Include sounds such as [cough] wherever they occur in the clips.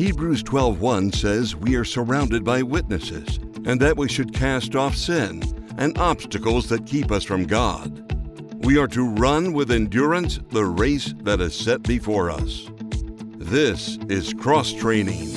Hebrews 12:1 says we are surrounded by witnesses and that we should cast off sin and obstacles that keep us from God. We are to run with endurance the race that is set before us. This is cross training.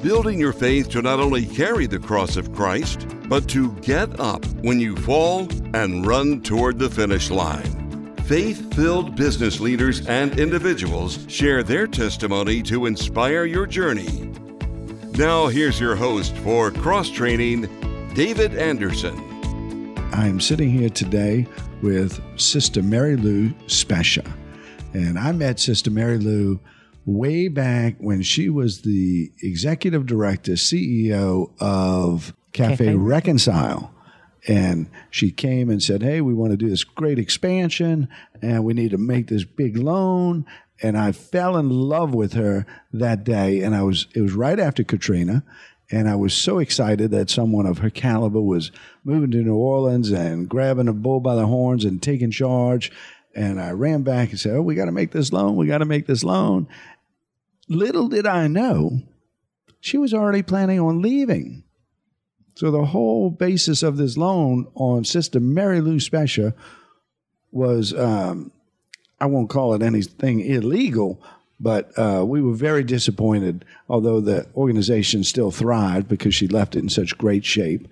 Building your faith to not only carry the cross of Christ, but to get up when you fall and run toward the finish line. Faith filled business leaders and individuals share their testimony to inspire your journey. Now, here's your host for cross training, David Anderson. I'm sitting here today with Sister Mary Lou Specha. And I met Sister Mary Lou way back when she was the executive director, CEO of Cafe, Cafe. Reconcile. And she came and said, Hey, we want to do this great expansion and we need to make this big loan. And I fell in love with her that day. And I was, it was right after Katrina. And I was so excited that someone of her caliber was moving to New Orleans and grabbing a bull by the horns and taking charge. And I ran back and said, Oh, we got to make this loan. We got to make this loan. Little did I know, she was already planning on leaving. So the whole basis of this loan on Sister Mary Lou Specha was, um, I won't call it anything illegal, but uh, we were very disappointed, although the organization still thrived because she left it in such great shape.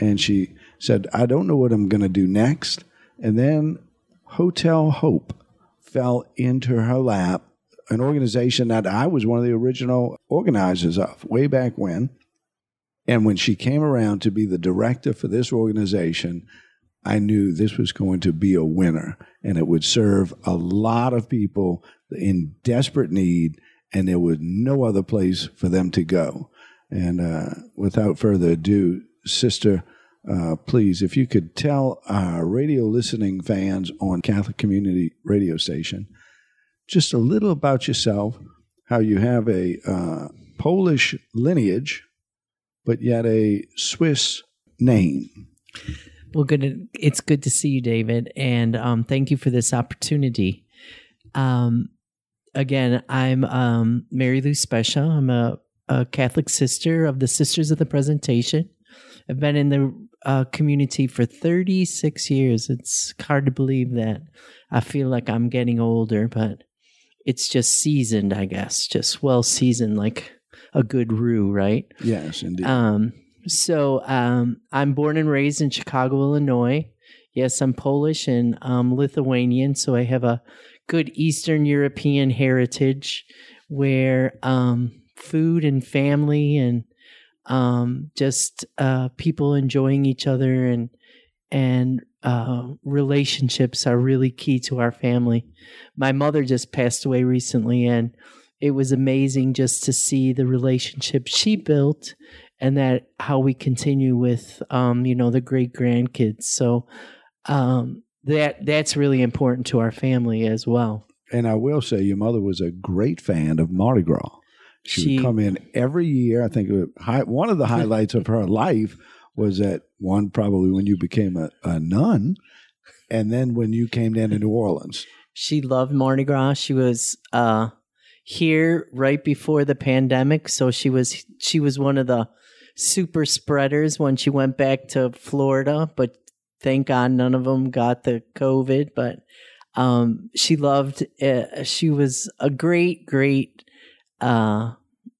And she said, I don't know what I'm going to do next. And then Hotel Hope fell into her lap, an organization that I was one of the original organizers of way back when. And when she came around to be the director for this organization, I knew this was going to be a winner and it would serve a lot of people in desperate need, and there was no other place for them to go. And uh, without further ado, Sister, uh, please, if you could tell our radio listening fans on Catholic Community Radio Station just a little about yourself, how you have a uh, Polish lineage but yet a Swiss name. Well, good. It's good to see you, David, and um, thank you for this opportunity. Um, again, I'm um, Mary Lou Specha. I'm a, a, Catholic sister of the Sisters of the Presentation. I've been in the uh, community for 36 years. It's hard to believe that. I feel like I'm getting older, but it's just seasoned, I guess, just well seasoned, like a good roux, right? Yes, indeed. Um, so um, I'm born and raised in Chicago, Illinois. Yes, I'm Polish and um, Lithuanian, so I have a good Eastern European heritage where um, food and family and um, just uh, people enjoying each other and and uh, relationships are really key to our family. My mother just passed away recently, and it was amazing just to see the relationship she built and that how we continue with um, you know the great grandkids. So um, that that's really important to our family as well. And i will say your mother was a great fan of mardi gras. She, she would come in every year. I think one of the highlights of her life was that one probably when you became a, a nun and then when you came down to new orleans. She loved mardi gras. She was uh here right before the pandemic, so she was she was one of the super spreaders when she went back to Florida, but thank God none of them got the COVID. But um, she loved. Uh, she was a great, great uh,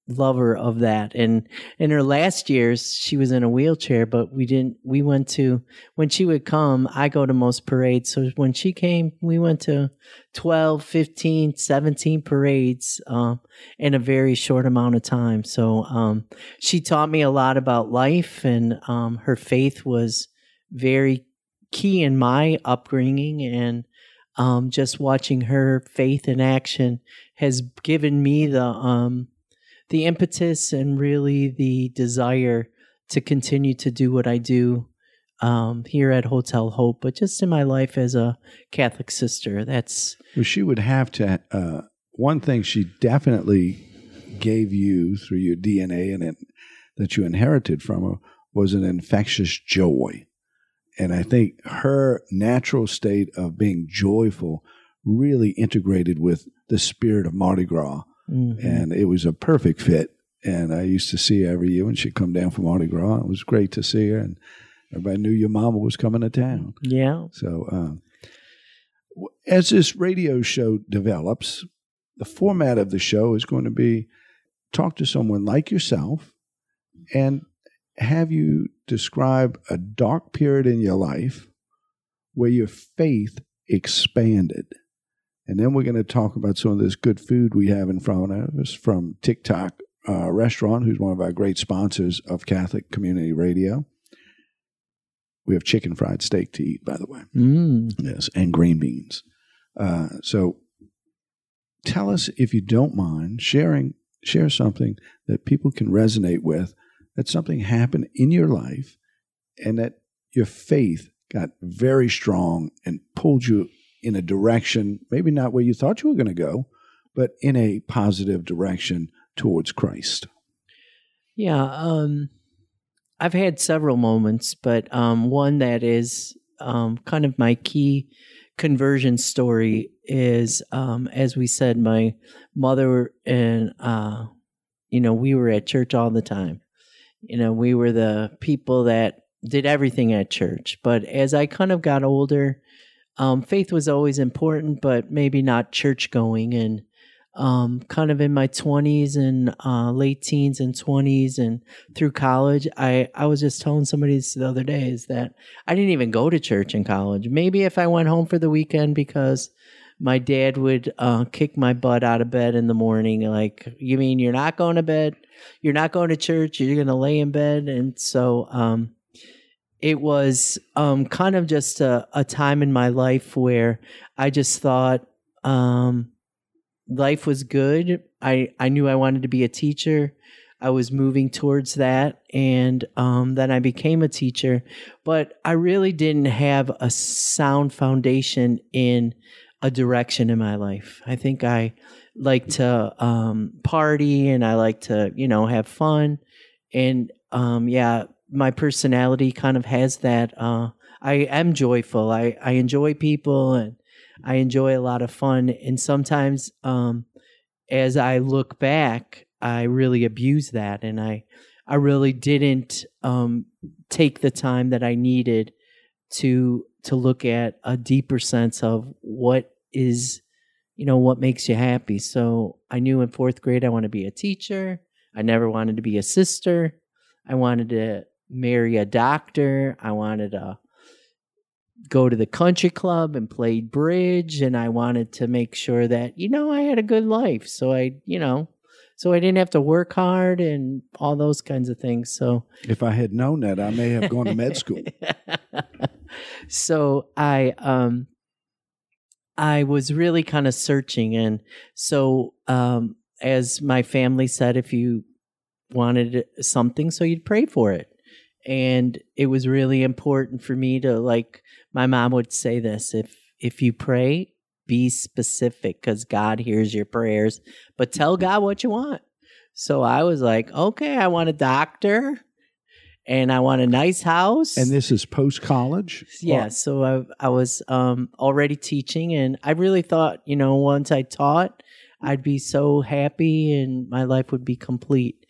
lover of that. And in her last years, she was in a wheelchair, but we didn't, we went to, when she would come, I go to most parades. So when she came, we went to 12, 15, 17 parades um, in a very short amount of time. So um, she taught me a lot about life, and um, her faith was very key in my upbringing. And um, just watching her faith in action has given me the, um, the impetus and really the desire to continue to do what I do um, here at Hotel Hope, but just in my life as a Catholic sister. That's well, she would have to. Uh, one thing she definitely gave you through your DNA and it, that you inherited from her was an infectious joy. And I think her natural state of being joyful really integrated with the spirit of Mardi Gras Mhm. and it was a perfect fit. And I used to see her every year when she'd come down from Mardi Gras. It was great to see her, and everybody knew your mama was coming to town. yeah. So, um, as this radio show develops, the format of the show is going to be talk to someone like yourself and have you describe a dark period in your life where your faith expanded. And then we're going to talk about some of this good food we have in front of us from TikTok uh, Restaurant, who's one of our great sponsors of Catholic Community Radio. We have chicken fried steak to eat, by the way. Mm. Yes, and green beans. Uh, so tell us if you don't mind sharing share something that people can resonate with that something happened in your life and that your faith got very strong and pulled you in a direction maybe not where you thought you were going to go but in a positive direction towards Christ. Yeah, um, I've had several moments, but um, one that is um, kind of my key conversion story is, um, as we said, my mother and uh, you know we were at church all the time. You know, we were the people that did everything at church. But as I kind of got older, um, faith was always important, but maybe not church going and um, kind of in my 20s and uh, late teens and 20s and through college I, I was just telling somebody this the other day is that i didn't even go to church in college. Maybe if i went home for the weekend because my dad would uh, kick my butt out of bed in the morning like you mean you're not going to bed? You're not going to church? You're going to lay in bed? And so um, it was um, kind of just a, a time in my life where i just thought um, life was good. I, I knew I wanted to be a teacher. I was moving towards that. And um, then I became a teacher. But I really didn't have a sound foundation in a direction in my life. I think I like to um, party and I like to, you know, have fun. And um, yeah, my personality kind of has that. Uh, I am joyful. I, I enjoy people and I enjoy a lot of fun. And sometimes, um, as I look back, I really abuse that, and I, I really didn't um, take the time that I needed to to look at a deeper sense of what is, you know, what makes you happy. So I knew in fourth grade I want to be a teacher. I never wanted to be a sister. I wanted to marry a doctor. I wanted to go to the country club and play bridge and I wanted to make sure that you know I had a good life so I you know so I didn't have to work hard and all those kinds of things so If I had known that, I may have gone to med school. [laughs] so I um I was really kind of searching and so um as my family said if you wanted something so you'd pray for it and it was really important for me to like my mom would say this if if you pray be specific cuz God hears your prayers but tell God what you want. So I was like okay I want a doctor and I want a nice house. And this is post college? yeah so I, I was um, already teaching and i really thought you know once i taught i'd be so happy and my life would be complete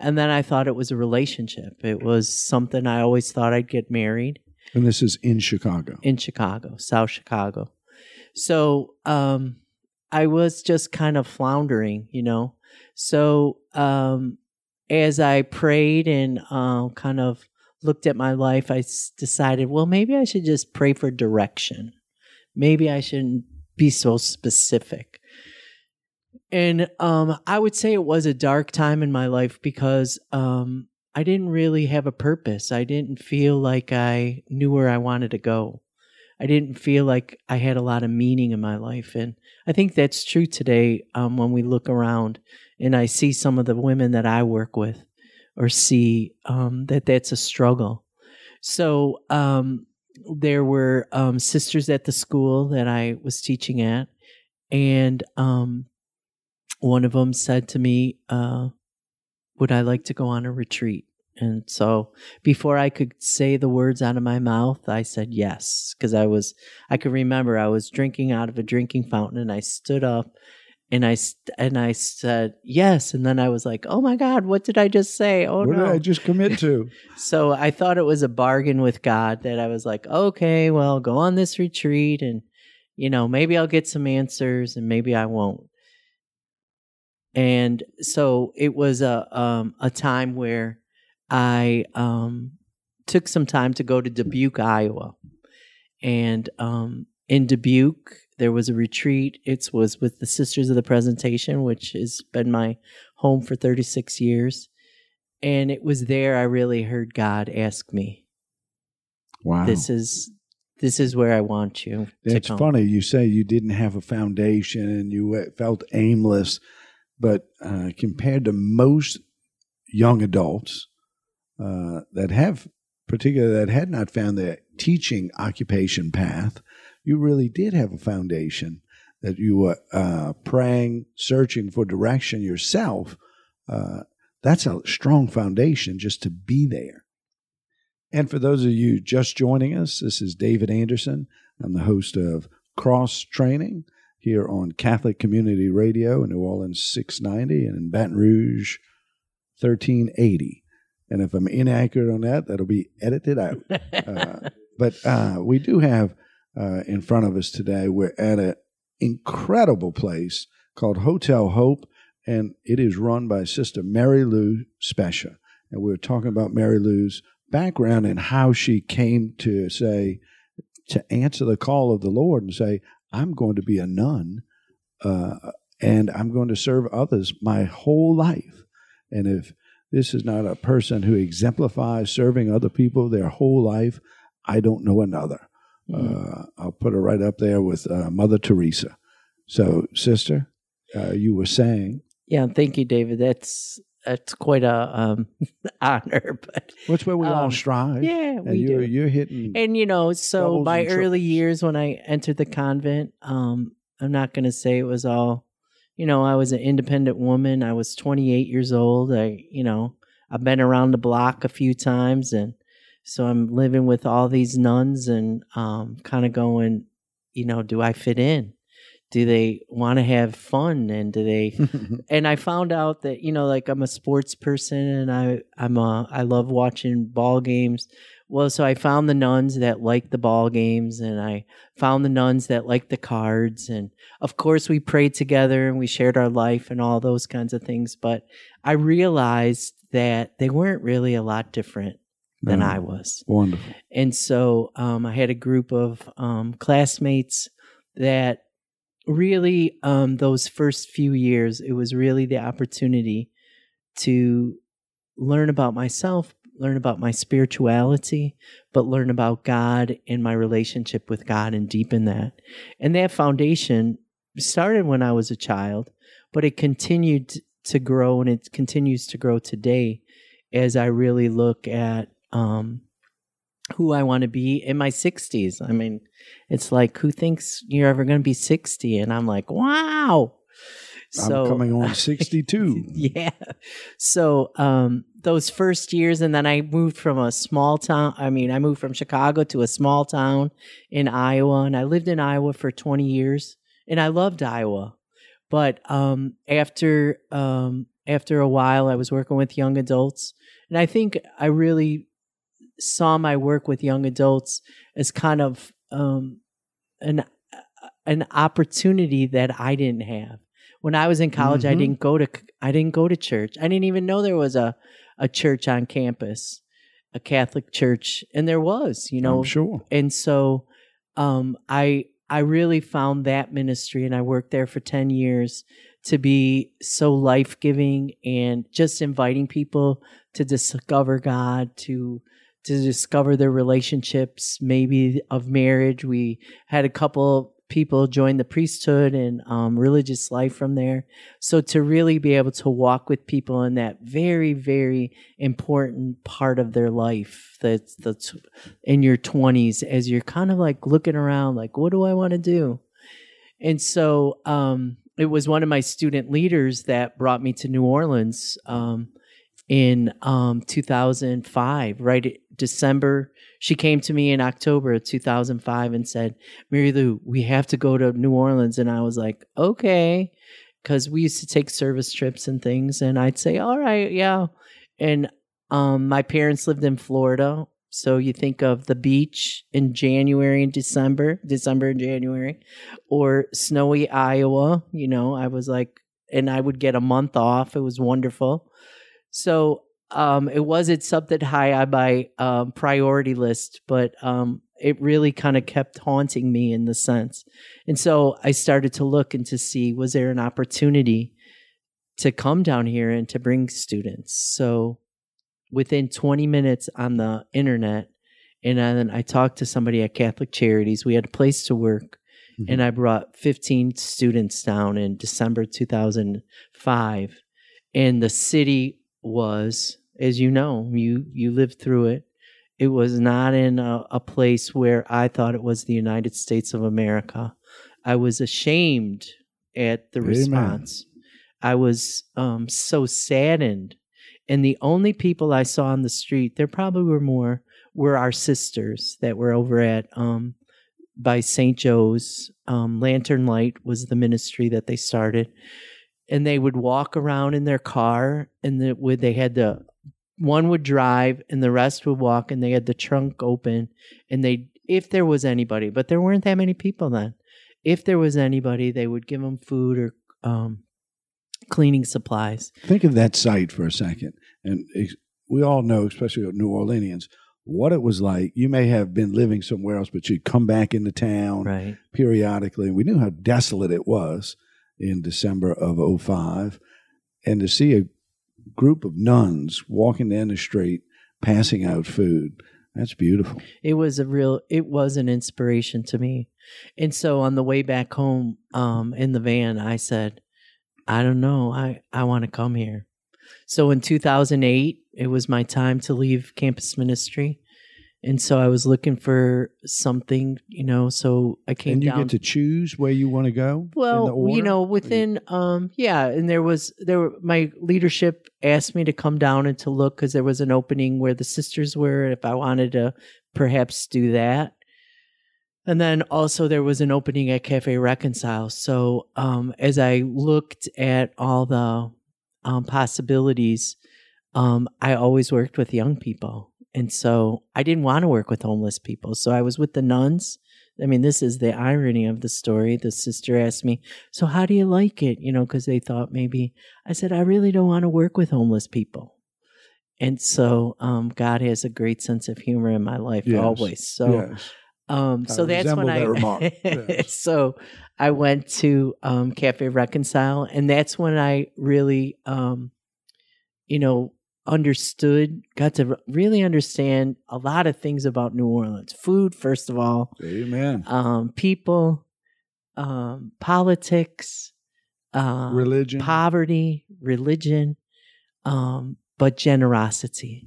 and then i thought it was a relationship it was something i always thought i'd get married And this is in Chicago. in chicago south chicago so um, i was just kind of floundering you know so um, as i prayed and uh, kind of looked at my life, I s- decided, well, maybe I should just pray for direction. Maybe I shouldn't be so specific. And um, I would say it was a dark time in my life because um, I didn't really have a purpose. I didn't feel like I knew where I wanted to go. I didn't feel like I had a lot of meaning in my life. And I think that's true today um, when we look around and I see some of the women that I work with or see um, that that's a struggle. So um, there were um, sisters at the school that I was teaching at, and um, one of them said to me, uh, "Would I like to go on a retreat?" And so before I could say the words out of my mouth, I said yes because I was I could remember I was drinking out of a drinking fountain, and I stood up And I st- and I said yes, and then I was like, "Oh my God, what did I just say? Oh what no!" did I just commit to? [laughs] so I thought it was a bargain with God that I was like, "Okay, well, go on this retreat, and you know, maybe I'll get some answers, and maybe I won't." And so it was a um, a time where I um, took some time to go to Dubuque, Iowa, and um, in Dubuque there was a retreat. It was with the Sisters of the Presentation, which has been my home for 36 years. And it was there I really heard God ask me, Wow. "This is this is where I want you." to It's come." funny. You say you didn't have a foundation and you uh, felt aimless, but uh, compared to most young adults uh, that have, particularly that had not found their teaching occupation path, you really did have a foundation that you were uh, praying, searching for direction yourself. Uh, that's a strong foundation just to be there. And for those of you just joining us, this is David Anderson. I'm the host of Cross Training here on Catholic Community Radio in New Orleans 690 and in Baton Rouge 1380. And if I'm inaccurate on that, that'll be edited out. [laughs] Uh, but uh, we do have uh, in front of us today, we're at an incredible place called Hotel Hope, and it is run by Sister Mary Lou Specha. And we're talking about Mary Lou's background and how she came to say, to answer the call of the Lord and say, I'm going to be a nun uh, and I'm going to serve others my whole life. And if this is not a person who exemplifies serving other people their whole life, I don't know another. Uh, I'll put her right up there with uh, Mother Teresa. So, sister, uh, you were saying, Yeah, thank you, David. That's that's quite a um, [laughs] honor, but which way we all Um, strive? yeah, and we you're do. you're hitting. And you know, so my early triples. years when I entered the convent, um, I'm not going to say it was all, you know, I was an independent woman. I was 28 years old. I, you know, I've been around the block a few times, and so I'm living with all these nuns and um, kind of going, you know, do I fit in? Do they want to have fun? And do they [laughs] and I found out that you know, like I'm a sports person, and I I'm a I love watching ball games. Well, so I found the nuns that like the ball games, and I found the nuns that like the cards, and of course we prayed together and we shared our life and all those kinds of things. But I realized that they weren't really a lot different than No. I was. Wonderful. And so um, I had a group of um, classmates that really, um, those first few years, it was really the opportunity to learn about myself, learn about my spirituality, but learn about God and my relationship with God and deepen that. And that foundation started when I was a child, but it continued to grow and it continues to grow today as I really look at um, who I want to be in my 60s. I mean, it's like, who thinks you're ever going to be 60? And I'm like, wow. I'm coming on [laughs] 62. yeah. So um, those first years, and then I moved from a small town. I mean, I moved from Chicago to a small town in Iowa, and I lived in Iowa for 20 years, and I loved Iowa. But um, after um, after a while, I was working with young adults, and I think I really saw my work with young adults as kind of um, an an opportunity that I didn't have when I was in college. I Mhm. didn't go to I didn't go to church. I didn't even know there was a a church on campus, a Catholic church, and there was, you know, I'm sure. and so um, I I really found that ministry, and I worked there for ten years to be so life giving and just inviting people to discover God, to to discover their relationships, maybe of marriage. We had a couple people join the priesthood and um, religious life from there. So to really be able to walk with people in that very, very important part of their life that's that's in your twenties as you're kind of like looking around, like, what do I want to do? And so um, it was one of my student leaders that brought me to New Orleans um, in um, 2005, right December. She came to me in October of 2005 and said, Mary Lou, we have to go to New Orleans. And I was like, okay. because we used to take service trips and things, and I'd say, "All right, yeah." And um, my parents lived in Florida, so you think of the beach in January and December, December and January, or snowy Iowa. You know, I was like, and I would get a month off. It was wonderful. So um, it wasn't something high on my um, priority list, but um, it really kind of kept haunting me in the sense. And so I started to look and to see was there an opportunity to come down here and to bring students. So within 20 minutes on the internet, and then I talked to somebody at Catholic Charities. We had a place to work, mm-hmm. and I brought 15 students down in December 2005. And the city was, as you know, you you lived through it it was not in a, a, place where I thought it was the United States of America. I was ashamed at the Amen. response. I was um, so saddened. And the only people I saw on the street, there probably were more, were our sisters that were over at um, by St. Joe's. Um, Lantern Light was the ministry that they started. And they would walk around in their car, and the, would they had the one would drive and the rest would walk and they had the trunk open and they if there was anybody but there weren't that many people then. If there was anybody they would give them food or um, cleaning supplies. Think of that site for a second and we all know especially new orleanians what it was like. You may have been living somewhere else but you'd come back into town right. periodically and we knew how desolate it was in december of 05 and to see a group of nuns walking down the street passing out food. That's beautiful. It was a real it was an inspiration to me. And so on the way back home um in the van I said, I don't know, I I want to come here. So in 2008, it was my time to leave campus ministry and so I was looking for something, you know. So I came. And you down. get to choose where you want to go. Well, you know, within, um, yeah, and there was there were my leadership asked me to come down and to look because there was an opening where the sisters were. If I wanted to, perhaps do that. And then also there was an opening at Cafe Reconcile. So um, as I looked at all the um, possibilities, um, I always worked with young people and so I didn't want to work with homeless people. So I was with the nuns. I mean, this is the irony of the story. The sister asked me, So how do you like it? You know, because they thought maybe I said, I really don't want to work with homeless people. And so um, God has a great sense of humor in my life yes. always. So. Yes. Um, so that's when I [laughs] yes. so I went to um, Cafe Reconcile, and that's when I really, um, you know, understood, got to really understand a lot of things about New Orleans. Food, first of all. Amen. Um, people, um, politics, uh, religion, poverty, religion, um, but generosity.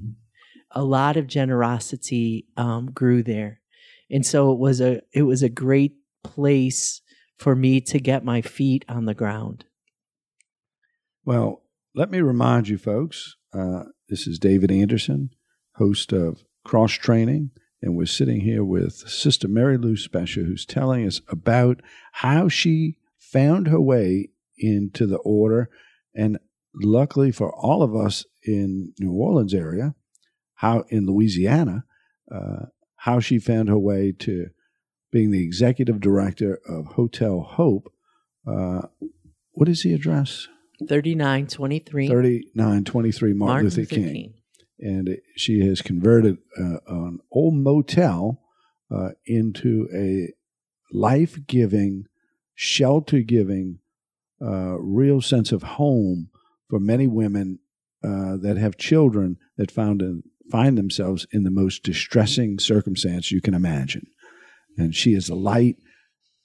A lot of generosity um, grew there, and so it was a it was a great place for me to get my feet on the ground. Well, let me remind you, folks, uh, this is David Anderson, host of Cross Training, and we're sitting here with Sister Mary Lou Specha, who's telling us about how she found her way into the order. And luckily for all of us in New Orleans area, how in Louisiana, uh, how she found her way to being the executive director of Hotel Hope. Uh, what is the address? 3923. 3923 Martin, Martin Luther, Luther King. King. And she has converted uh, an old motel uh, into a life giving, shelter giving, uh, real sense of home for many women uh, that have children that found in, find themselves in the most distressing circumstance you can imagine. And she is a light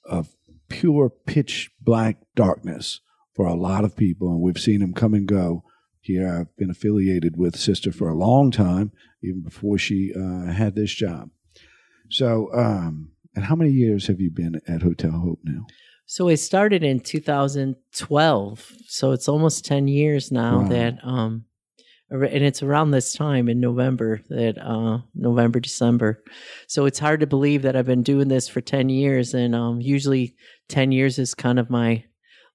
of pure pitch black darkness for a lot of people, and we've seen them come and go. Here, I've been affiliated with Sister for a long time, even before she uh, had this job. So, um, and how many years have you been at Hotel Hope now? So I started in 2012. So it's almost 10 years now wow. that, um, and it's around this time in November that, uh, November, December. So it's hard to believe that I've been doing this for 10 years. And, um, usually 10 years is kind of my,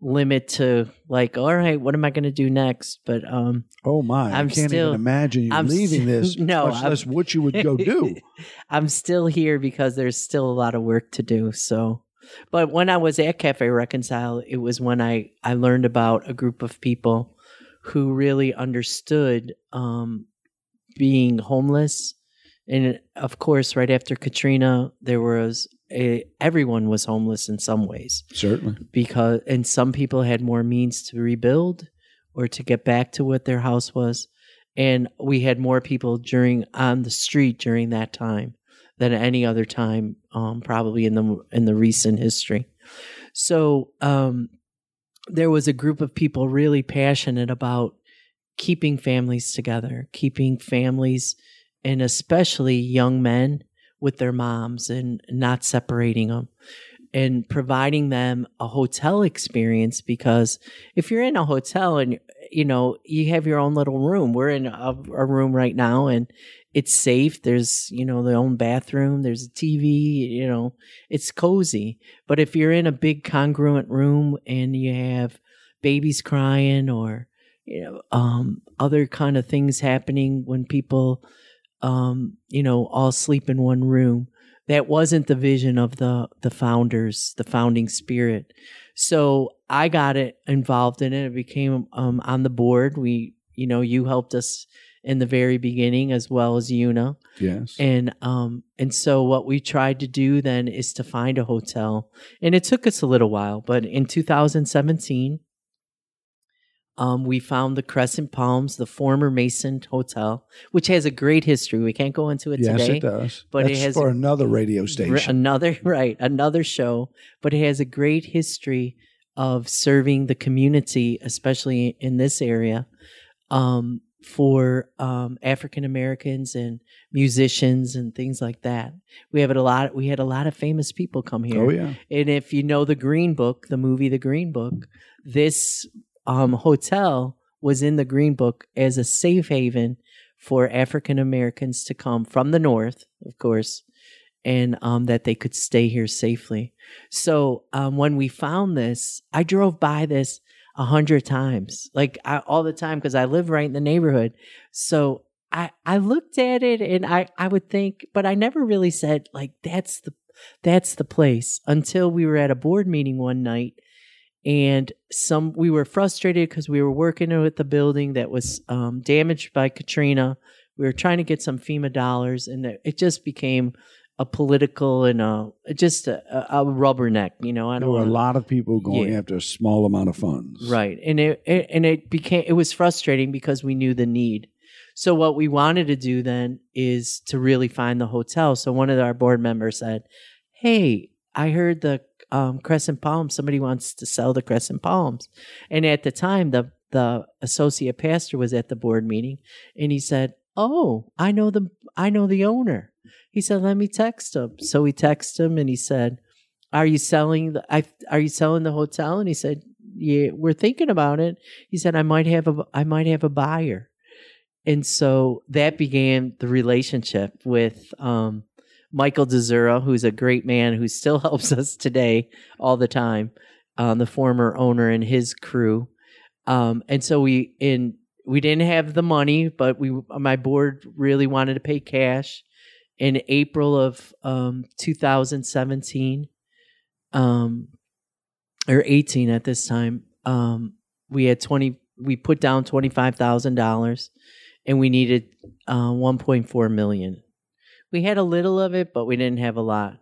limit to like, all right, what am I going to do next? But um, Oh my! I'm I can't still- even imagine you I'm leaving still- this. [laughs] no, much less what you would go do. [laughs] I'm still here because there's still a lot of work to do. So, but when I was at Cafe Reconcile, it was when I I learned about a group of people who really understood um, being homeless, and of course, right after Katrina, there was a, everyone was homeless in some ways. Certainly. because and some people had more means to rebuild or to get back to what their house was. And we had more people during on the street during that time than any other time um, probably in the in the recent history. So um, there was a group of people really passionate about keeping families together keeping families and especially young men with their moms and not separating them and providing them a hotel experience because if you're in a hotel and you know you have your own little room. We're in a, a room right now and it's safe. There's you know the own bathroom. There's a tv you know it's cozy. But if you're in a big congruent room and you have babies crying or you know um, other kind of things happening when people um, you know all sleep in one room. That wasn't the vision of the the founders the founding spirit. So i got it involved in it. It became um, on the board. We you know you helped us in the very beginning as well as una. Yes. and um and so what we tried to do then is to find a hotel. And it took us a little while but in 2017 um we found the crescent palms the former mason hotel which has a great history we can't go into it yes, today it does. but it That's has- for another radio station. Another [laughs] right, another show, but it has a great history of serving the community, especially in this area, um, for um, African Americans and musicians and things like that. We have it a lot. We had a lot of famous people come here. oh yeah. And if you know the Green Book, the movie The Green Book, this um, hotel was in the Green Book as a safe haven for African Americans to come from the North, of course, and um, that they could stay here safely. So um, when we found this, I drove by this a hundred times, like I, all the time, because I live right in the neighborhood. So I I looked at it and I I would think, but I never really said like that's the that's the place until we were at a board meeting one night and some we were frustrated because we were working with the building that was um, damaged by katrina we were trying to get some fema dollars and it just became a political and a just a, a rubberneck you know i There don't were a wanna- lot of people going Yeah. after a small amount of funds. Right. And it, it and it became it was frustrating because we knew the need. So what we wanted to do then is to really find the hotel. So one of our board members said, "Hey, I heard the um, Crescent Palms. Somebody wants to sell the Crescent Palms." And at the time, the the associate pastor was at the board meeting, and he said, "Oh, I know the I know the owner." He said, "Let me text him." So we texted him, and he said, "Are you selling the? I, are you selling the hotel?" And he said, "Yeah, we're thinking about it." He said, "I might have a I might have a buyer." And so that began the relationship with um, Michael DeZura, who's a great man who still [laughs] helps us today all the time, um, the former owner and his crew. Um, and so we in we didn't have the money, but we my board really wanted to pay cash. In April of um, 2017, um, or 18 at this time, um, we had 20. We put down twenty five thousand dollars, and we needed uh, 1.4 million. We had a little of it, but we didn't have a lot.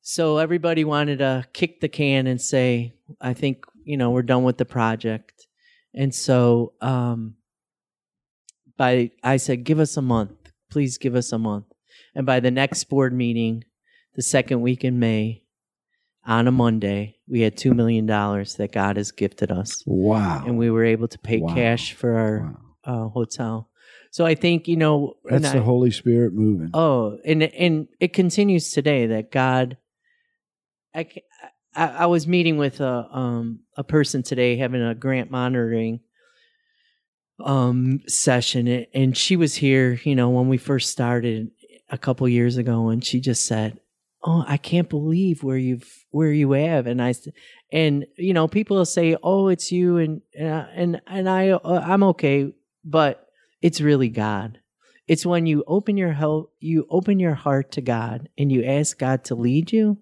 So everybody wanted to kick the can and say, "I think you know we're done with the project." And so, um, by I said, "Give us a month, please. Give us a month." And by the next board meeting, the second week in May, on a Monday, we had two million dollars that God has gifted us, Wow. and we were able to pay Wow. cash for our Wow. uh, hotel. So I think you know That's the I- Holy Spirit moving. Oh, and and it continues today that God. I, I I was meeting with a um a person today having a grant monitoring um session and she was here you know when we first started a couple years ago and she just said oh i can't believe where you've where you have and i and you know people will say oh it's you and uh, and and i uh, i'm okay but it's really god. It's when you open your heart you open your heart to god and you ask god to lead you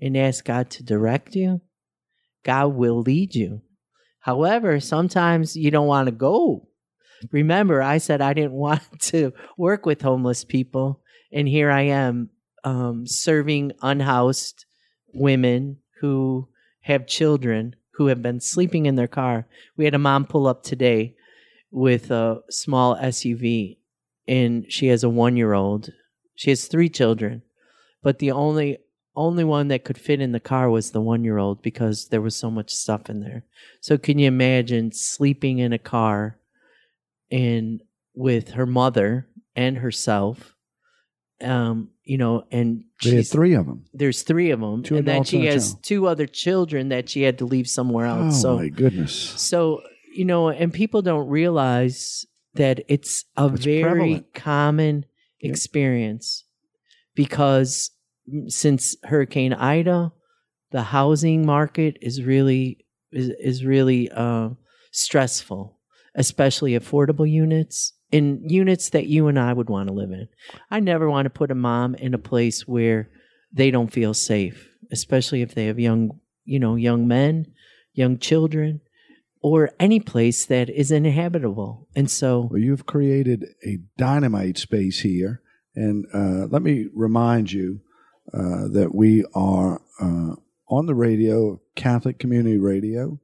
and ask god to direct you god will lead you. However sometimes you don't want to go. Remember i said i didn't [laughs] want to work with homeless people and here i am um, serving unhoused women who have children who have been sleeping in their car. We had a mom pull up today with a small SUV, and she has a one year old. She has three children, but the only only one that could fit in the car was the one year old because there was so much stuff in there. So can you imagine sleeping in a car and with her mother and herself um, you know, and They had three of them. there's three of them, Two and then she and has child. two other children that she had to leave somewhere Oh else. so, my goodness! so you know, and people don't realize that it's a It's very prevalent. common Yep. experience because since Hurricane Ida, the housing market is really is is really uh, stressful, especially affordable units and units that you and I would want to live in. I never want to put a mom in a place where they don't feel safe, especially if they have young, you know, young men, young children, or any place that is inhabitable. And so, Well, you've created a dynamite space here. And uh, let me remind you uh, that we are uh, on the radio, Catholic Community Radio.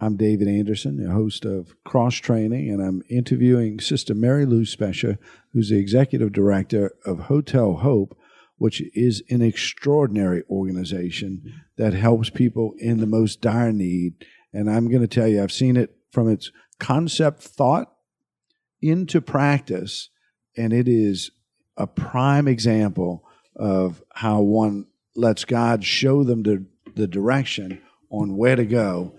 I'm David Anderson, the host of Cross Training, and I'm interviewing Sister Mary Lou Specha, who's the executive director of Hotel Hope, which is an extraordinary organization that helps people in the most dire need. And I'm going to tell you, I've seen it from its concept thought into practice, and it is a prime example of how one lets God show them the, the direction on where to go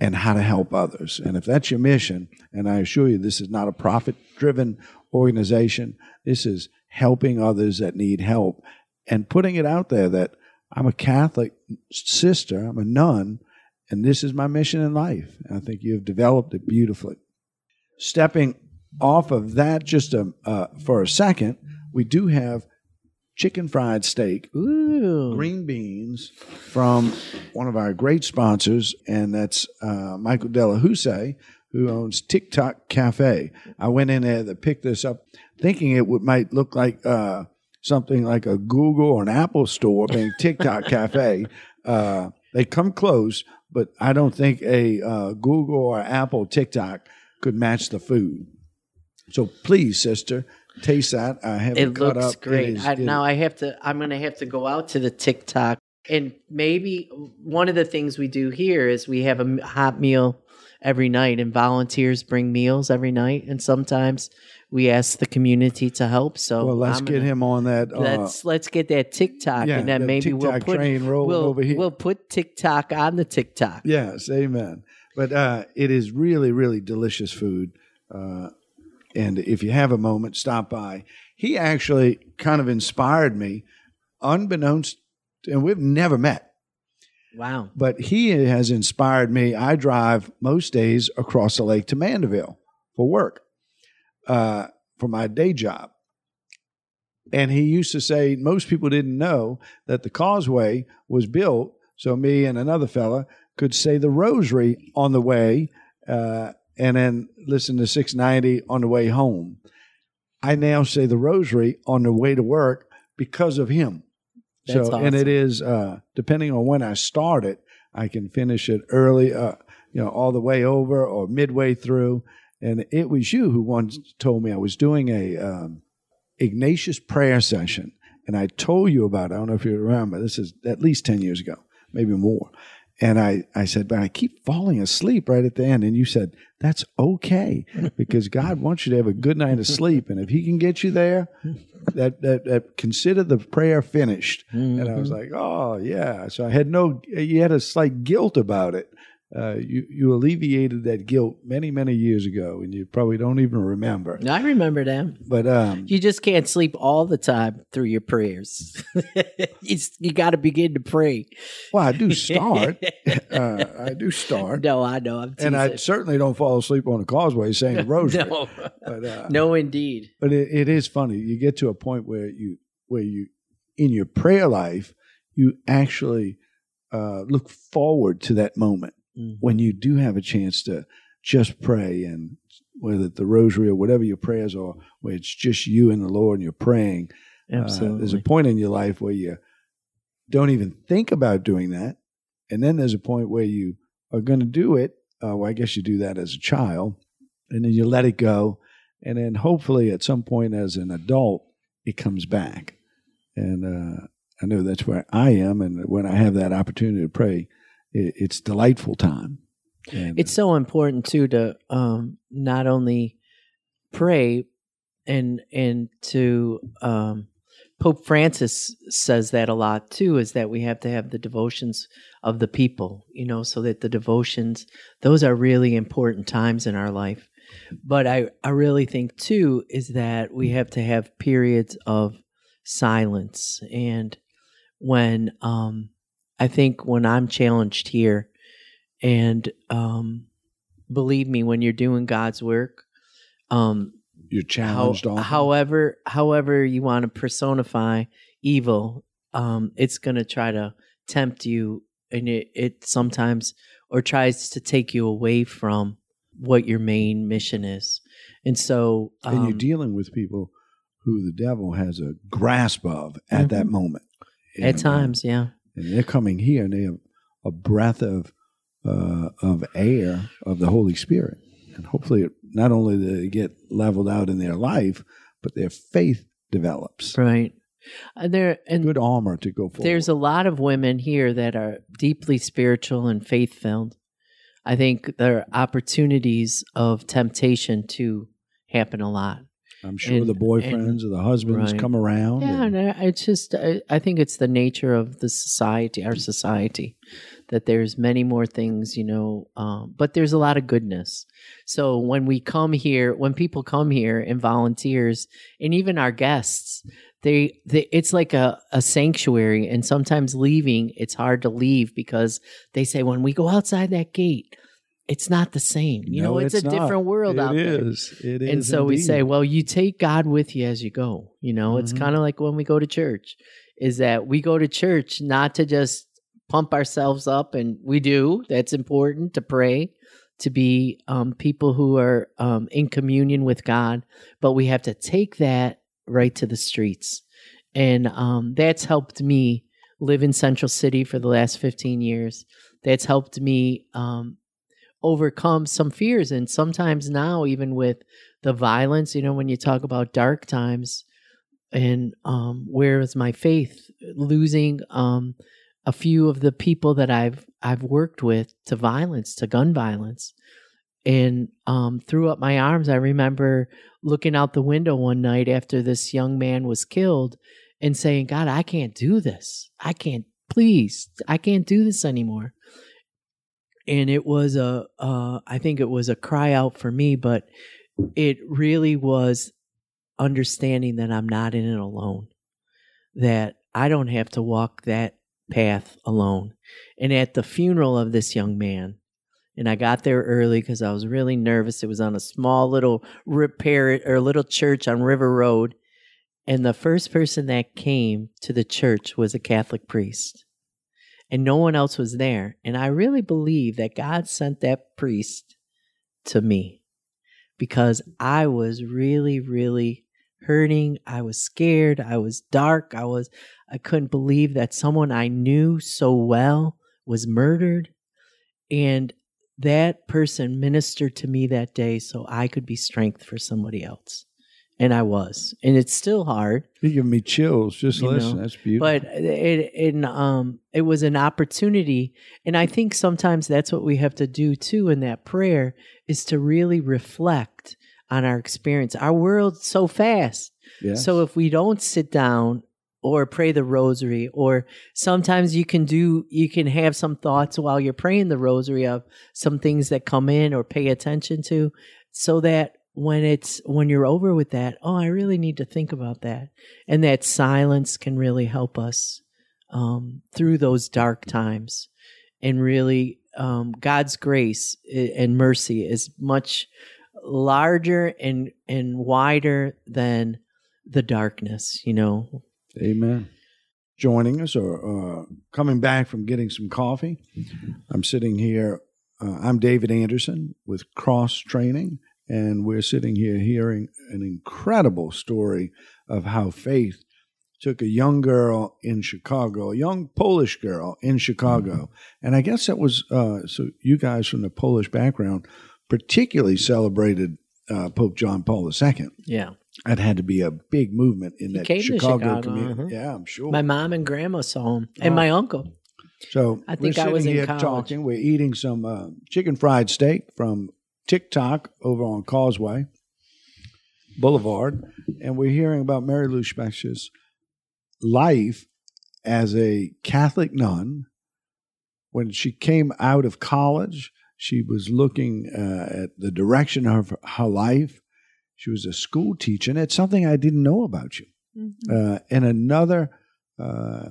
and how to help others. And if that's your mission, and I assure you, this is not a profit driven organization, this is helping others that need help and putting it out there that I'm a Catholic sister, I'm a nun, and this is my mission in life. I think you've developed it beautifully. Stepping off of that just a, uh, for a second, we do have chicken fried steak ooh, green beans from one of our great sponsors, and that's uh, Michael Delahousse, who owns TikTok Cafe. I went in there to pick this up, thinking it would, might look like uh, something like a Google or an Apple store, being TikTok Cafe. Uh, they come close, but I don't think a uh, Google or Apple TikTok could match the food. So please, sister, taste that. I haven't it looks up. great. It is- I, now I have to. I'm going to have to go out to the TikTok and maybe one of the things we do here is we have a hot meal every night, and volunteers bring meals every night, and sometimes we ask the community to help. So well, let's I'm get gonna- him on that. uh, Let's let's get that TikTok, yeah, and then the maybe we'll put train rolling we'll, over here. we'll put TikTok on the TikTok. Yes, amen. But uh, it is really, really delicious food. Uh, and if you have a moment, stop by. He actually kind of inspired me, unbeknownst, and we've never met, Wow. but he has inspired me. I drive most days across the lake to Mandeville for work, uh, for my day job. And he used to say most people didn't know that the causeway was built so me and another fella could say the rosary on the way uh, and then listen to 690 on the way home. I now say the rosary on the way to work because of him. So, and it is uh, depending on when I start it, I can finish it early, uh, you know, all the way over or midway through. And it was you who once told me I was doing a um, Ignatius prayer session, and I told you about. It. I don't know if you remember. This is at least ten years ago, maybe more. And I, I said, but I keep falling asleep right at the end. And you said, that's okay because God wants you to have a good night of sleep. And if He can get you there, that, that, that consider the prayer finished. And I was mm-hmm. like, oh, yeah. So I had no, you had a slight guilt about it uh, you you alleviated that guilt many many years ago, and you probably don't even remember. I remember them. But um, You just can't sleep all the time through your prayers. [laughs] you you got to begin to pray. well, I do [laughs] start. uh, I do start, No, I know. I'm and I certainly don't fall asleep on the causeway saying the [laughs] rosary. no, But uh, no, indeed. but it, it is funny. You get to a point where you where you in your prayer life you actually uh, look forward to that moment Mhm. when you do have a chance to just pray and whether it's the rosary or whatever your prayers are, where it's just you and the Lord and you're praying. uh, there's a point in your life where you don't even think about doing that, and then there's a point where you are going to do it. Uh, well, I guess you do that as a child, and then you let it go, and then hopefully at some point as an adult it comes back. And uh, I know that's where I am, and when I have that opportunity to pray, it, it's delightful time. And it's so important too to um, not only pray and and to um, Pope Francis says that a lot too is that we have to have the devotions of the people, you know, so that the devotions those are really important times in our life. But I I really think too is that we have to have periods of silence and when um I think when I'm challenged here and um believe me when you're doing God's work um you're challenged often. however however you want to personify evil um it's going to try to tempt you and it, it sometimes or tries to take you away from what your main mission is and so um, and you're dealing with people who the devil has a grasp of at that moment. Mm-hmm. at And, uh, times yeah and they're coming here and they have a breath of uh, of air of the Holy Spirit, and hopefully, it, not only do they get leveled out in their life, but their faith develops. right Uh, there and Good armor to go forward. There's a lot of women here that are deeply spiritual and faith filled. I think there are opportunities of temptation to happen a lot. I'm sure and- the boyfriends or the husbands right. come around. Yeah, and- and I- it's just I, I think it's the nature of the society, our society, that there's many more things, you know, um, but there's a lot of goodness. So when we come here, when people come here and volunteers, and even our guests, they, they it's like a, a sanctuary. And sometimes leaving, it's hard to leave because they say when we go outside that gate, it's not the same. You No, know, it's, a not. different world It out there is. It is. and so we say well you take god with you as you go you know it's Mhm. kind of like when we go to church is that we go to church not to just pump ourselves up and we do that's important to pray to be um, people who are um, in communion with god but we have to take that right to the streets and um, that's helped me live in central city for the last 15 years that's helped me um, overcome some fears. And sometimes now even with the violence you know when you talk about dark times and um where is my faith? Losing um a few of the people that I've I've worked with to violence to gun violence. And um threw up my arms. I remember looking out the window one night after this young man was killed and saying god I can't do this. I can't please I can't do this anymore and it was a uh, I think it was a cry out for me, but it really was understanding that I'm not in it alone, that I don't have to walk that path alone. And at the funeral of this young man, and I got there early because I was really nervous. It was on a small little repair or little church on River Road, and the first person that came to the church was a Catholic priest and no one else was there. And I really believe that God sent that priest to me because I was really, really hurting. I was scared. I was dark. I was, I couldn't believe that someone I knew so well was murdered. And that person ministered to me that day so I could be strength for somebody else. And I was. And it's still hard. You're giving me chills. Just You listen. know, That's beautiful. but it it um it was an opportunity and i think sometimes that's what we have to do too in that prayer is to really reflect on our experience our world's so fast Yes. so if we don't sit down or pray the rosary or sometimes you can do you can have some thoughts while you're praying the rosary of some things that come in or pay attention to so that when it's when you're over with that oh i really need to think about that and that silence can really help us um, through those dark times and really um, god's grace and mercy is much larger and and wider than the darkness you know Amen. Joining us or uh, coming back from getting some coffee, I'm sitting here. Uh, I'm David Anderson with Cross Training, and we're sitting here hearing an incredible story of how faith took a young girl in Chicago, a young Polish girl in Chicago. Mm-hmm. And I guess that was, uh, so you guys from the Polish background particularly celebrated uh, Pope John Paul II. Yeah. That had to be a big movement in He that Chicago, Chicago, community. uh-huh. Yeah, I'm sure. My mom and grandma saw him, and Oh. my uncle. so I think I was in college. talking. We're eating some uh, chicken fried steak from TikTok over on Causeway Boulevard, and we're hearing about Mary Lou Specha's life as a Catholic nun. When she came out of college, she was looking uh, at the direction of her life. She was a school teacher, and it's something I didn't know about you. Uh, and another uh,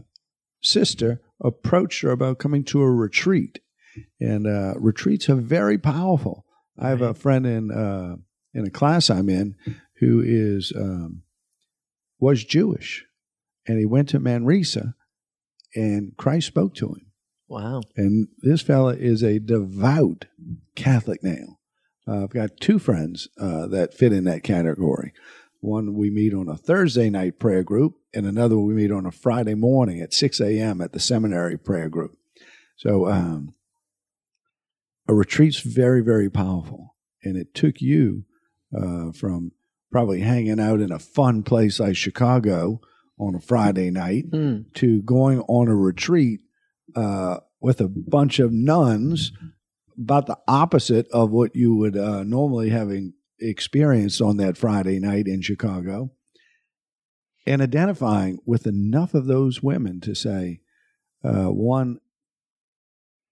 sister approached her about coming to a retreat, and uh, retreats are very powerful. I have a friend in uh, in a class I'm in who is um, was Jewish, and he went to Manresa, and Christ spoke to him. Wow. And this fella is a devout Catholic now. Uh, I've got two friends uh, that fit in that category. One we meet on a Thursday night prayer group, and another we meet on a Friday morning at 6 a.m. at the seminary prayer group. So um, a retreat's very, very powerful. And it took you uh, from probably hanging out in a fun place like Chicago on a Friday night Hmm. to going on a retreat uh, with a bunch of nuns, about the opposite of what you would uh, normally having experienced on that Friday night in Chicago, and identifying with enough of those women to say, uh, one,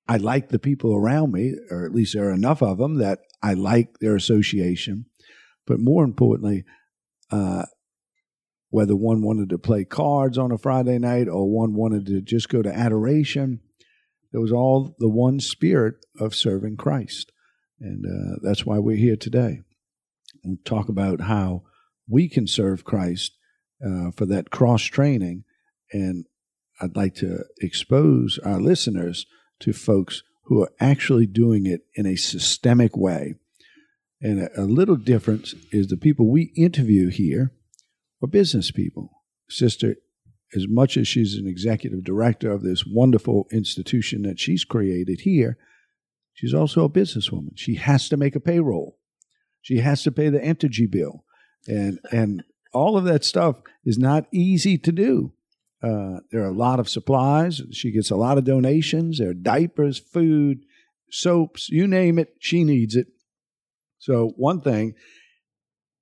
I like the people around me, or at least there are enough of them that I like their association. But more importantly, uh, whether one wanted to play cards on a Friday night or one wanted to just go to adoration, there was all the one spirit of serving Christ. And uh, that's why we're here today. We'll talk about how we can serve Christ uh, for that cross training. And I'd like to expose our listeners to folks who are actually doing it in a systemic way. And a, little difference is the people we interview here are business people. Sister, as much as she's an executive director of this wonderful institution that she's created here, she's also a businesswoman. She has to make a payroll. She has to pay the energy bill. And and all of that stuff is not easy to do. Uh, there are a lot of supplies. She gets a lot of donations. There are diapers, food, soaps, you name it, she needs it. So one thing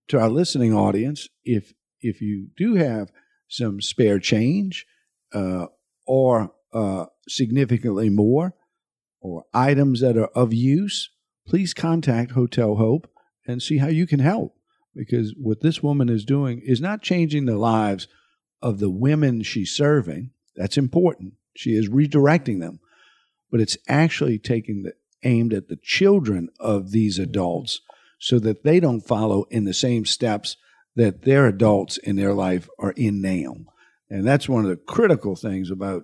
to our listening audience, if if you do have some spare change uh, or uh, significantly more or items that are of use, please contact Hotel Hope and see how you can help. Because what this woman is doing is not changing the lives of the women she's serving. That's important. She is redirecting them, but it's actually taking the aimed at the children of these adults so that they don't follow in the same steps that their adults in their life are in now. And that's one of the critical things about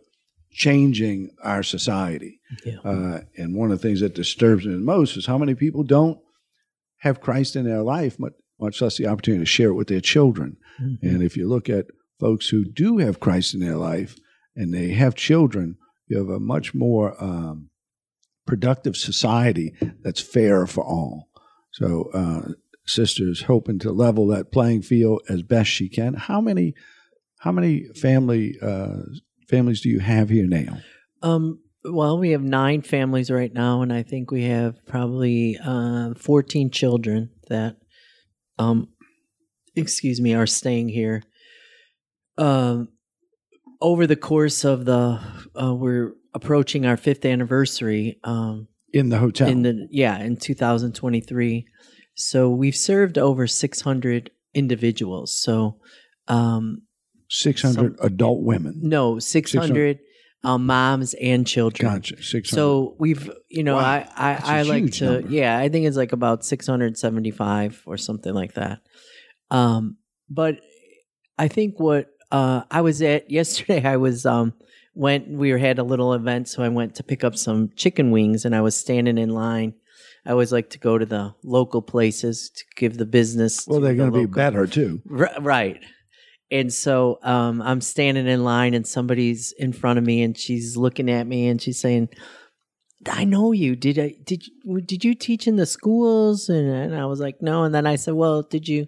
changing our society. Yeah. Uh, and one of the things that disturbs me the most is how many people don't have Christ in their life, much, much less the opportunity to share it with their children. Mhm. And if you look at folks who do have Christ in their life and they have children, you have a much more um, productive society that's fair for all. So, uh, sisters hoping to level that playing field as best she can. How many, how many family uh, families do you have here now? Um, well, we have nine families right now, and I think we have probably uh, 14 children that, um, excuse me, are staying here. Um, over the course of the, uh, we're approaching our fifth anniversary. Um, in the hotel. in the yeah in 2023 so we've served over 600 individuals so um 600 adult women. no 600 um, moms and children Gotcha. 600. so we've you know Wow. i i, That's I like to number. yeah i think it's like about 675 or something like that um but i think what uh i was at [laughs] yesterday i was um went we were had a little event so i went to pick up some chicken wings and i was standing in line i always like to go to the local places to give the business well, they're going to be local- better too. R- right. And so um, I'm standing in line, and somebody's in front of me, and she's looking at me, and she's saying, "I know you. Did I? Did you? Did you teach in the schools?" And, and I was like, "No." And then I said, "Well, did you?"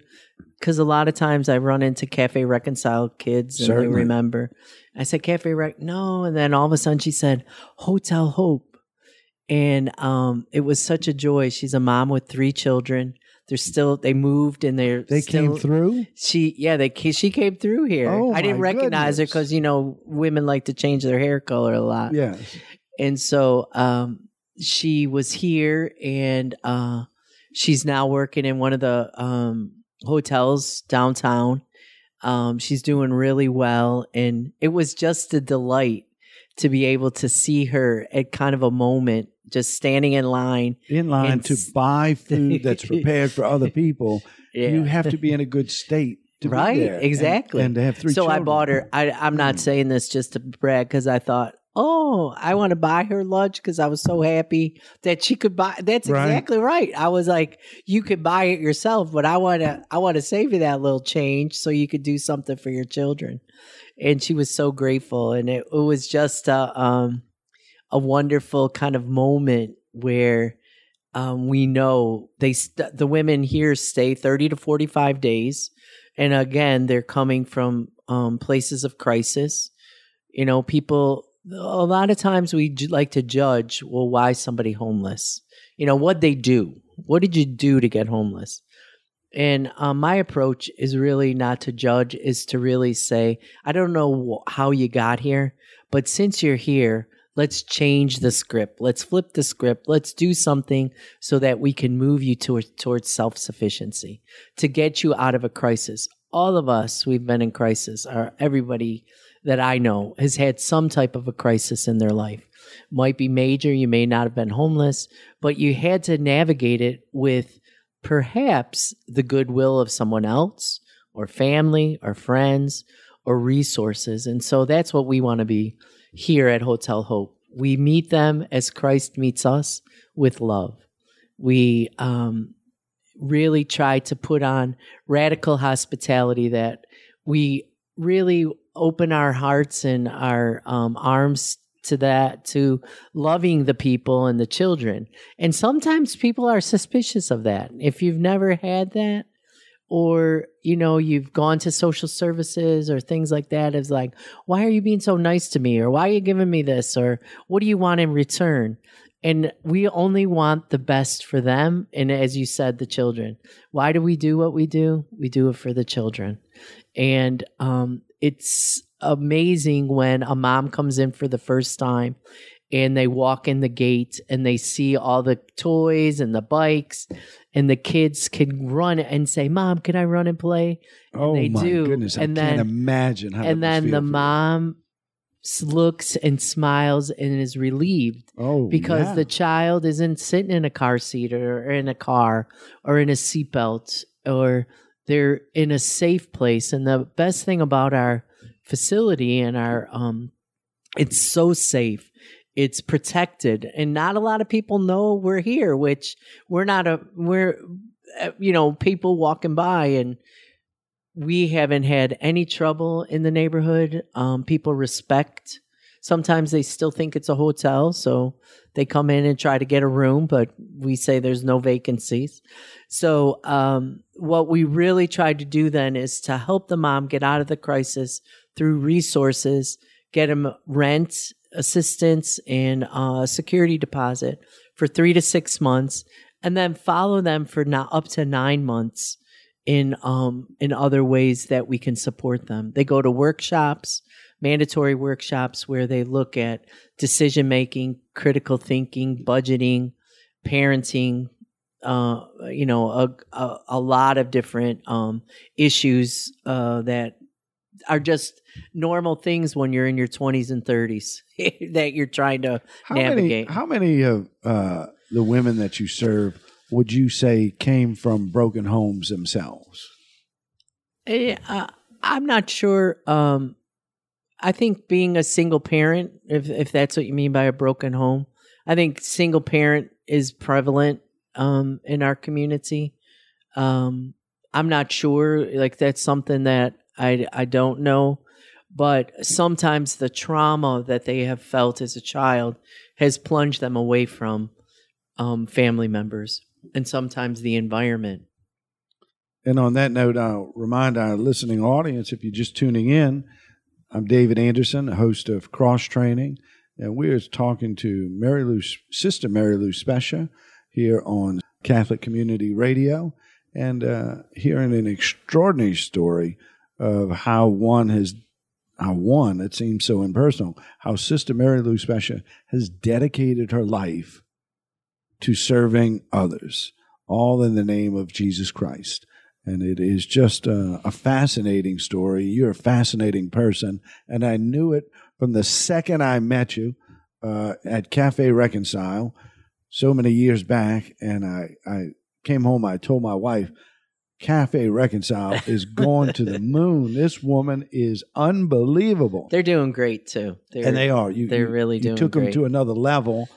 Because a lot of times I run into Cafe Reconciled kids, and Certainly. they remember. I said, "Cafe Rec." No, and then all of a sudden she said, "Hotel Hope." And um, it was such a joy. She's a mom with three children. They're still they moved and they're They still, came through. she yeah, they she came through here. Oh, I didn't recognize her because you know women like to change their hair color a lot, Yes. and so um, she was here, and uh, she's now working in one of the um, hotels downtown. Um, she's doing really well, and it was just a delight to be able to see her at kind of a moment, just standing in line. In line to s- buy food [laughs] that's prepared for other people, you have to be [laughs] in a good state to Right, be there. And- exactly. And, to have three so I bought her. I, I'm not Mm. saying this just to brag because I thought, oh, I want to buy her lunch because I was so happy that she could buy. That's Right. exactly right. I was like, you could buy it yourself, but I want to. I want to save you that little change so you could do something for your children. And she was so grateful, and it, it was just a um, a wonderful kind of moment where. Um, we know they st- the women here stay 30 to 45 days and again they're coming from um, places of crisis you know people a lot of times we like to judge well why somebody homeless? You know what they do? What did you do to get homeless? And um, my approach is really not to judge is to really say i don't know wh- how you got here but since you're here let's change the script. Let's flip the script. Let's do something so that we can move you toward, towards self-sufficiency to get you out of a crisis. All of us we've been in crisis. Or everybody that i know has had some type of a crisis in their life. Might be major you may not have been homeless but you had to navigate it with perhaps the goodwill of someone else or family or friends or resources. And so that's what we want to be here at hotel hope. We meet them as christ meets us with love. We um, really try to put on radical hospitality that we really open our hearts and our um, arms to that to loving the people and the children. And sometimes people are suspicious of that. If you've never had that or you know you've gone to social services or things like that it's like why are you being so nice to me? or why are you giving me this? or what do you want in return and we only want the best for them and as you said the children why do we do what we do we do it for the children and um, it's amazing when a mom comes in for the first time and they walk in the gate and they see all the toys and the bikes and the kids can run and say mom can i run and play Oh they my do. goodness! I And can't then- imagine how. and then the mom looks and smiles and is relieved Oh, because yeah. the child isn't sitting in a car seat or in a car or in a seatbelt or they're in a safe place. And the best thing about our facility and our um it's so safe. It's protected and not a lot of people know we're here, which we're not a we're uh, you know, people walking by and we haven't had any trouble in the neighborhood. Um, people respect. Sometimes they still think it's a hotel, so they come in and try to get a room, but we say there's no vacancies. So, um, what we really tried to do then is to help the mom get out of the crisis through resources, get them rent assistance and uh, security deposit for three to six months, and then follow them for now up to nine months in um in other ways that we can support them. They go to workshops, mandatory workshops where they look at decision making, critical thinking, budgeting, parenting, uh, you know, a, a, a lot of different um, issues uh, that are just normal things when you're in your 20s and 30s [laughs] that you're trying to How navigate. many? How many of uh, the women that you serve would you say came from broken homes themselves? Eh, uh, I'm not sure. Um, I think being a single parent, if if that's what you mean by a broken home, I think single parent is prevalent um, in our community. Um, I'm not sure. Like that's something that I I don't know, but sometimes the trauma that they have felt as a child has plunged them away from um, family members and sometimes the environment. And on that note, I'll remind our listening audience if you're just tuning in, I'm David Anderson, host of Cross Training, and we're talking to Mary Lou, Sister Mary Lou Specha here on Catholic Community Radio, and uh, hearing an extraordinary story of how one has, how one, it seems so impersonal, how Sister Mary Lou Specha has dedicated her life to serving others, all in the name of Jesus Christ. And it is just a, a, fascinating story. You're a fascinating person. And I knew it from the second I met you uh, at Cafe Reconcile so many years back. And I, I came home, I told my wife, Cafe Reconcile [laughs] is going to the moon. This woman is unbelievable. They're doing great too. They're, and they are. You, they're you, really you doing took great. them to another level.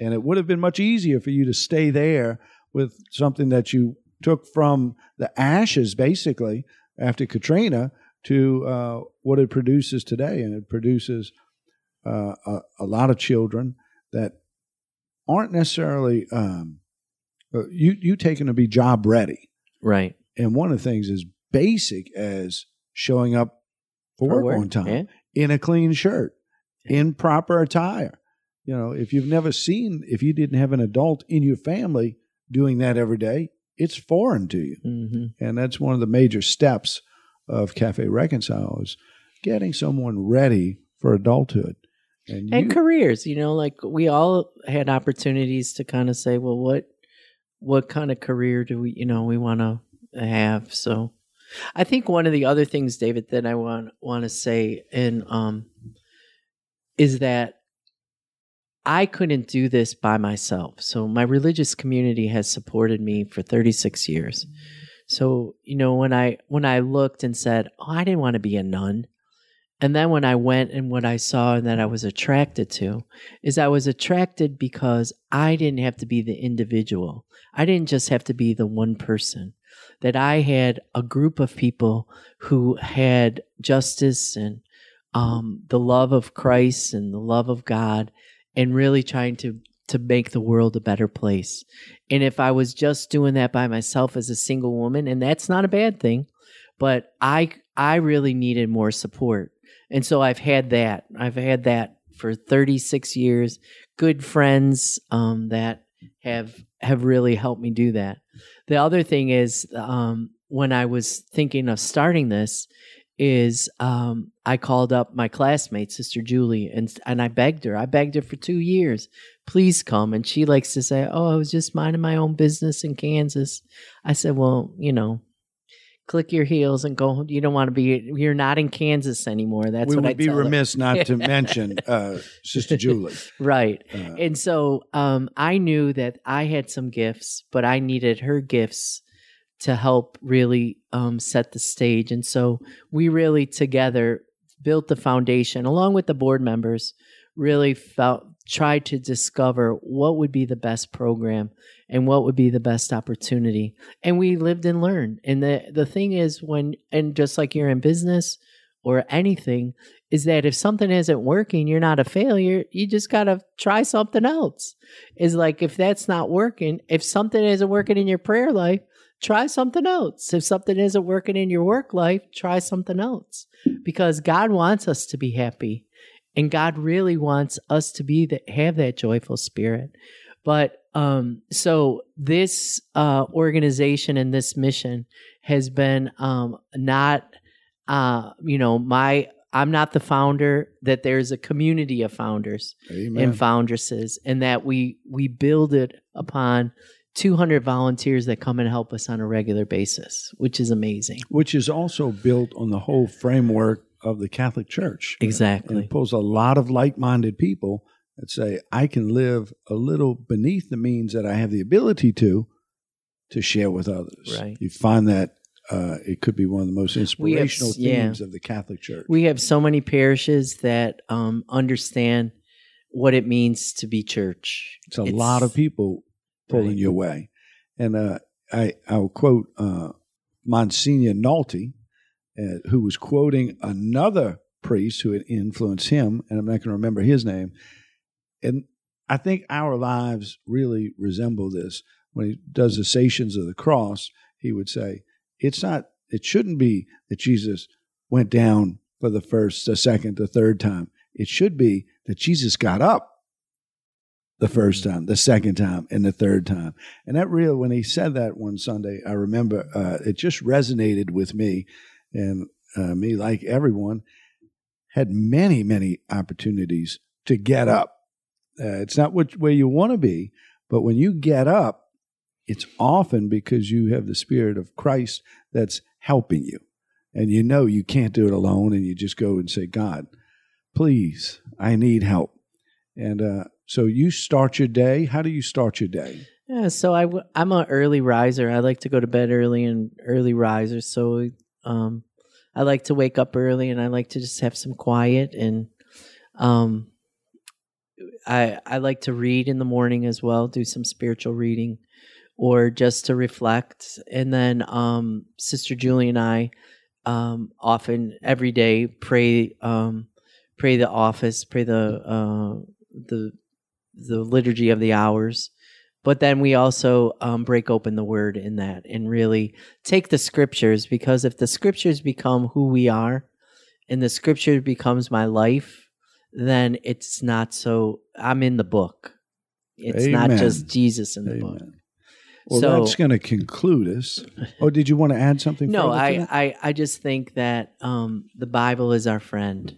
And it would have been much easier for you to stay there with something that you took from the ashes, basically, after Katrina to uh, what it produces today. And it produces uh, a, a, lot of children that aren't necessarily, um, uh, you, you take them to be job ready. Right. And one of the things is basic as showing up for, For work, work, on time yeah. in a clean shirt, in proper attire. You know, if you've never seen, if you didn't have an adult in your family doing that every day, it's foreign to you. hmm And that's one of the major steps of Cafe Reconcile is getting someone ready for adulthood. And, And you, careers, you know, like we all had opportunities to kind of say, well, what, what kind of career do we, you know, we want to have? So, I think one of the other things, David, that I want want to say, and um, is that I couldn't do this by myself. So my religious community has supported me for 36 years. So, you know, when I when I looked and said, "Oh, I didn't want to be a nun." And then when I went and what I saw and that I was attracted to is I was attracted because I didn't have to be the individual. I didn't just have to be the one person. That I had a group of people who had justice and um, the love of Christ and the love of God and really trying to to make the world a better place. And if I was just doing that by myself as a single woman, and that's not a bad thing, but I I really needed more support. And so I've had that. I've had that for 36 years. Good friends um, that have have really helped me do that. The other thing is um, when I was thinking of starting this, is um, I called up my classmate, Sister Julie, and and I begged her. I begged her for two years, please come. And she likes to say, "Oh, I was just minding my own business in Kansas." I said, "Well, you know, click your heels and go. You don't want to be. You're not in Kansas anymore. That's we what would I be tell her. remiss not to [laughs] mention uh, Sister Julie. [laughs] right?" Uh, And so um, I knew that I had some gifts, but I needed her gifts to help really um, set the stage. And so we really together built the foundation along with the board members, really felt tried to discover what would be the best program and what would be the best opportunity. And we lived and learned. And the the thing is when and just like you're in business or anything, is that if something isn't working, you're not a failure. You just got to try something else. Is like if that's not working, if something isn't working in your prayer life, try something else. If something isn't working in your work life, try something else. Because God wants us to be happy. And God really wants us to be that have that joyful spirit. But um so this uh organization and this mission has been um not uh you know my I'm not the founder, that there's a community of founders Amen. and foundresses, and that we we build it upon 200 volunteers that come and help us on a regular basis, which is amazing. Which is also built on the whole framework of the Catholic Church. And Exactly. it pulls a lot of like minded people that say, I can live a little beneath the means that I have the ability to, to share with others. Right. You find that uh, it could be one of the most We have inspirational s- yeah. themes of the Catholic Church. We have so many parishes that um, understand what it means to be church. it's a lot of people pulling Right. your way. And uh, I, I'll quote uh, Monsignor Nolte, uh, who was quoting another priest who had influenced him, and I'm not going to remember his name. And I think our lives really resemble this. When he does the Stations of the Cross, he would say, It's not, it shouldn't be that Jesus went down for the first, the second, the third time. It should be that Jesus got up the first time, the second time, and the third time. And that real, when he said that one Sunday, I remember uh, it just resonated with me. And uh, me, like everyone, had many, many opportunities to get up. Uh, it's not what, where you want to be, but when you get up, it's often because you have the Spirit of Christ that's helping you. And you know you can't do it alone, and you just go and say, God, please, I need help. And uh, so you start your day. How do you start your day? Yeah, so I w- I'm an early riser. I like to go to bed early and early riser. So um, I like to wake up early and I like to just have some quiet and um, I I like to read in the morning as well. Do some spiritual reading or just to reflect. And then um, Sister Julie and I um, often every day pray um, pray the office, pray the uh, the the liturgy of the hours but then we also um, break open the word in that and really take the scriptures because if the scriptures become who we are and the scripture becomes my life then it's not so i'm in the book it's not just jesus in the book Well, So- that's going to conclude us. Oh, did you want to add something? no I. I i just think that um, the bible is our friend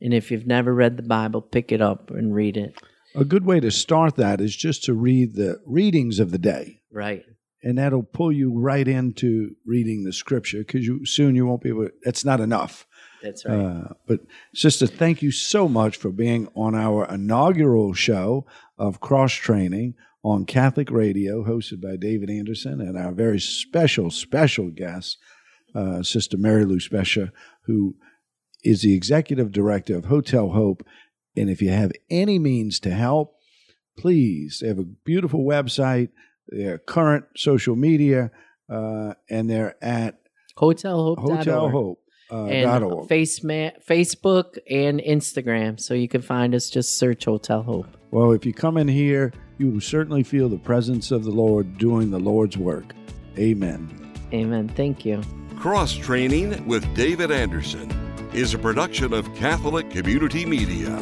and if you've never read the bible pick it up and read it a good way to start that is just to read the readings of the day. right and that'll pull you right into reading the scripture because you soon you won't be able. That's not enough. that's right Uh, but sister, thank you so much for being on our inaugural show of cross training on Catholic Radio, hosted by David Anderson and our very special, special guest, uh, Sister Mary Lou Specha, who is the executive director of Hotel Hope. And if you have any means to help, please, they have a beautiful website, their current social media, uh, and they're at hotel hope Hotel Hope. Uh, and dot org. face Facebook and Instagram. So you can find us. Just search Hotel Hope. Well, if you come in here, you will certainly feel the presence of the Lord doing the Lord's work. Amen. Amen. Thank you. Cross Training with David Anderson is a production of Catholic Community Media.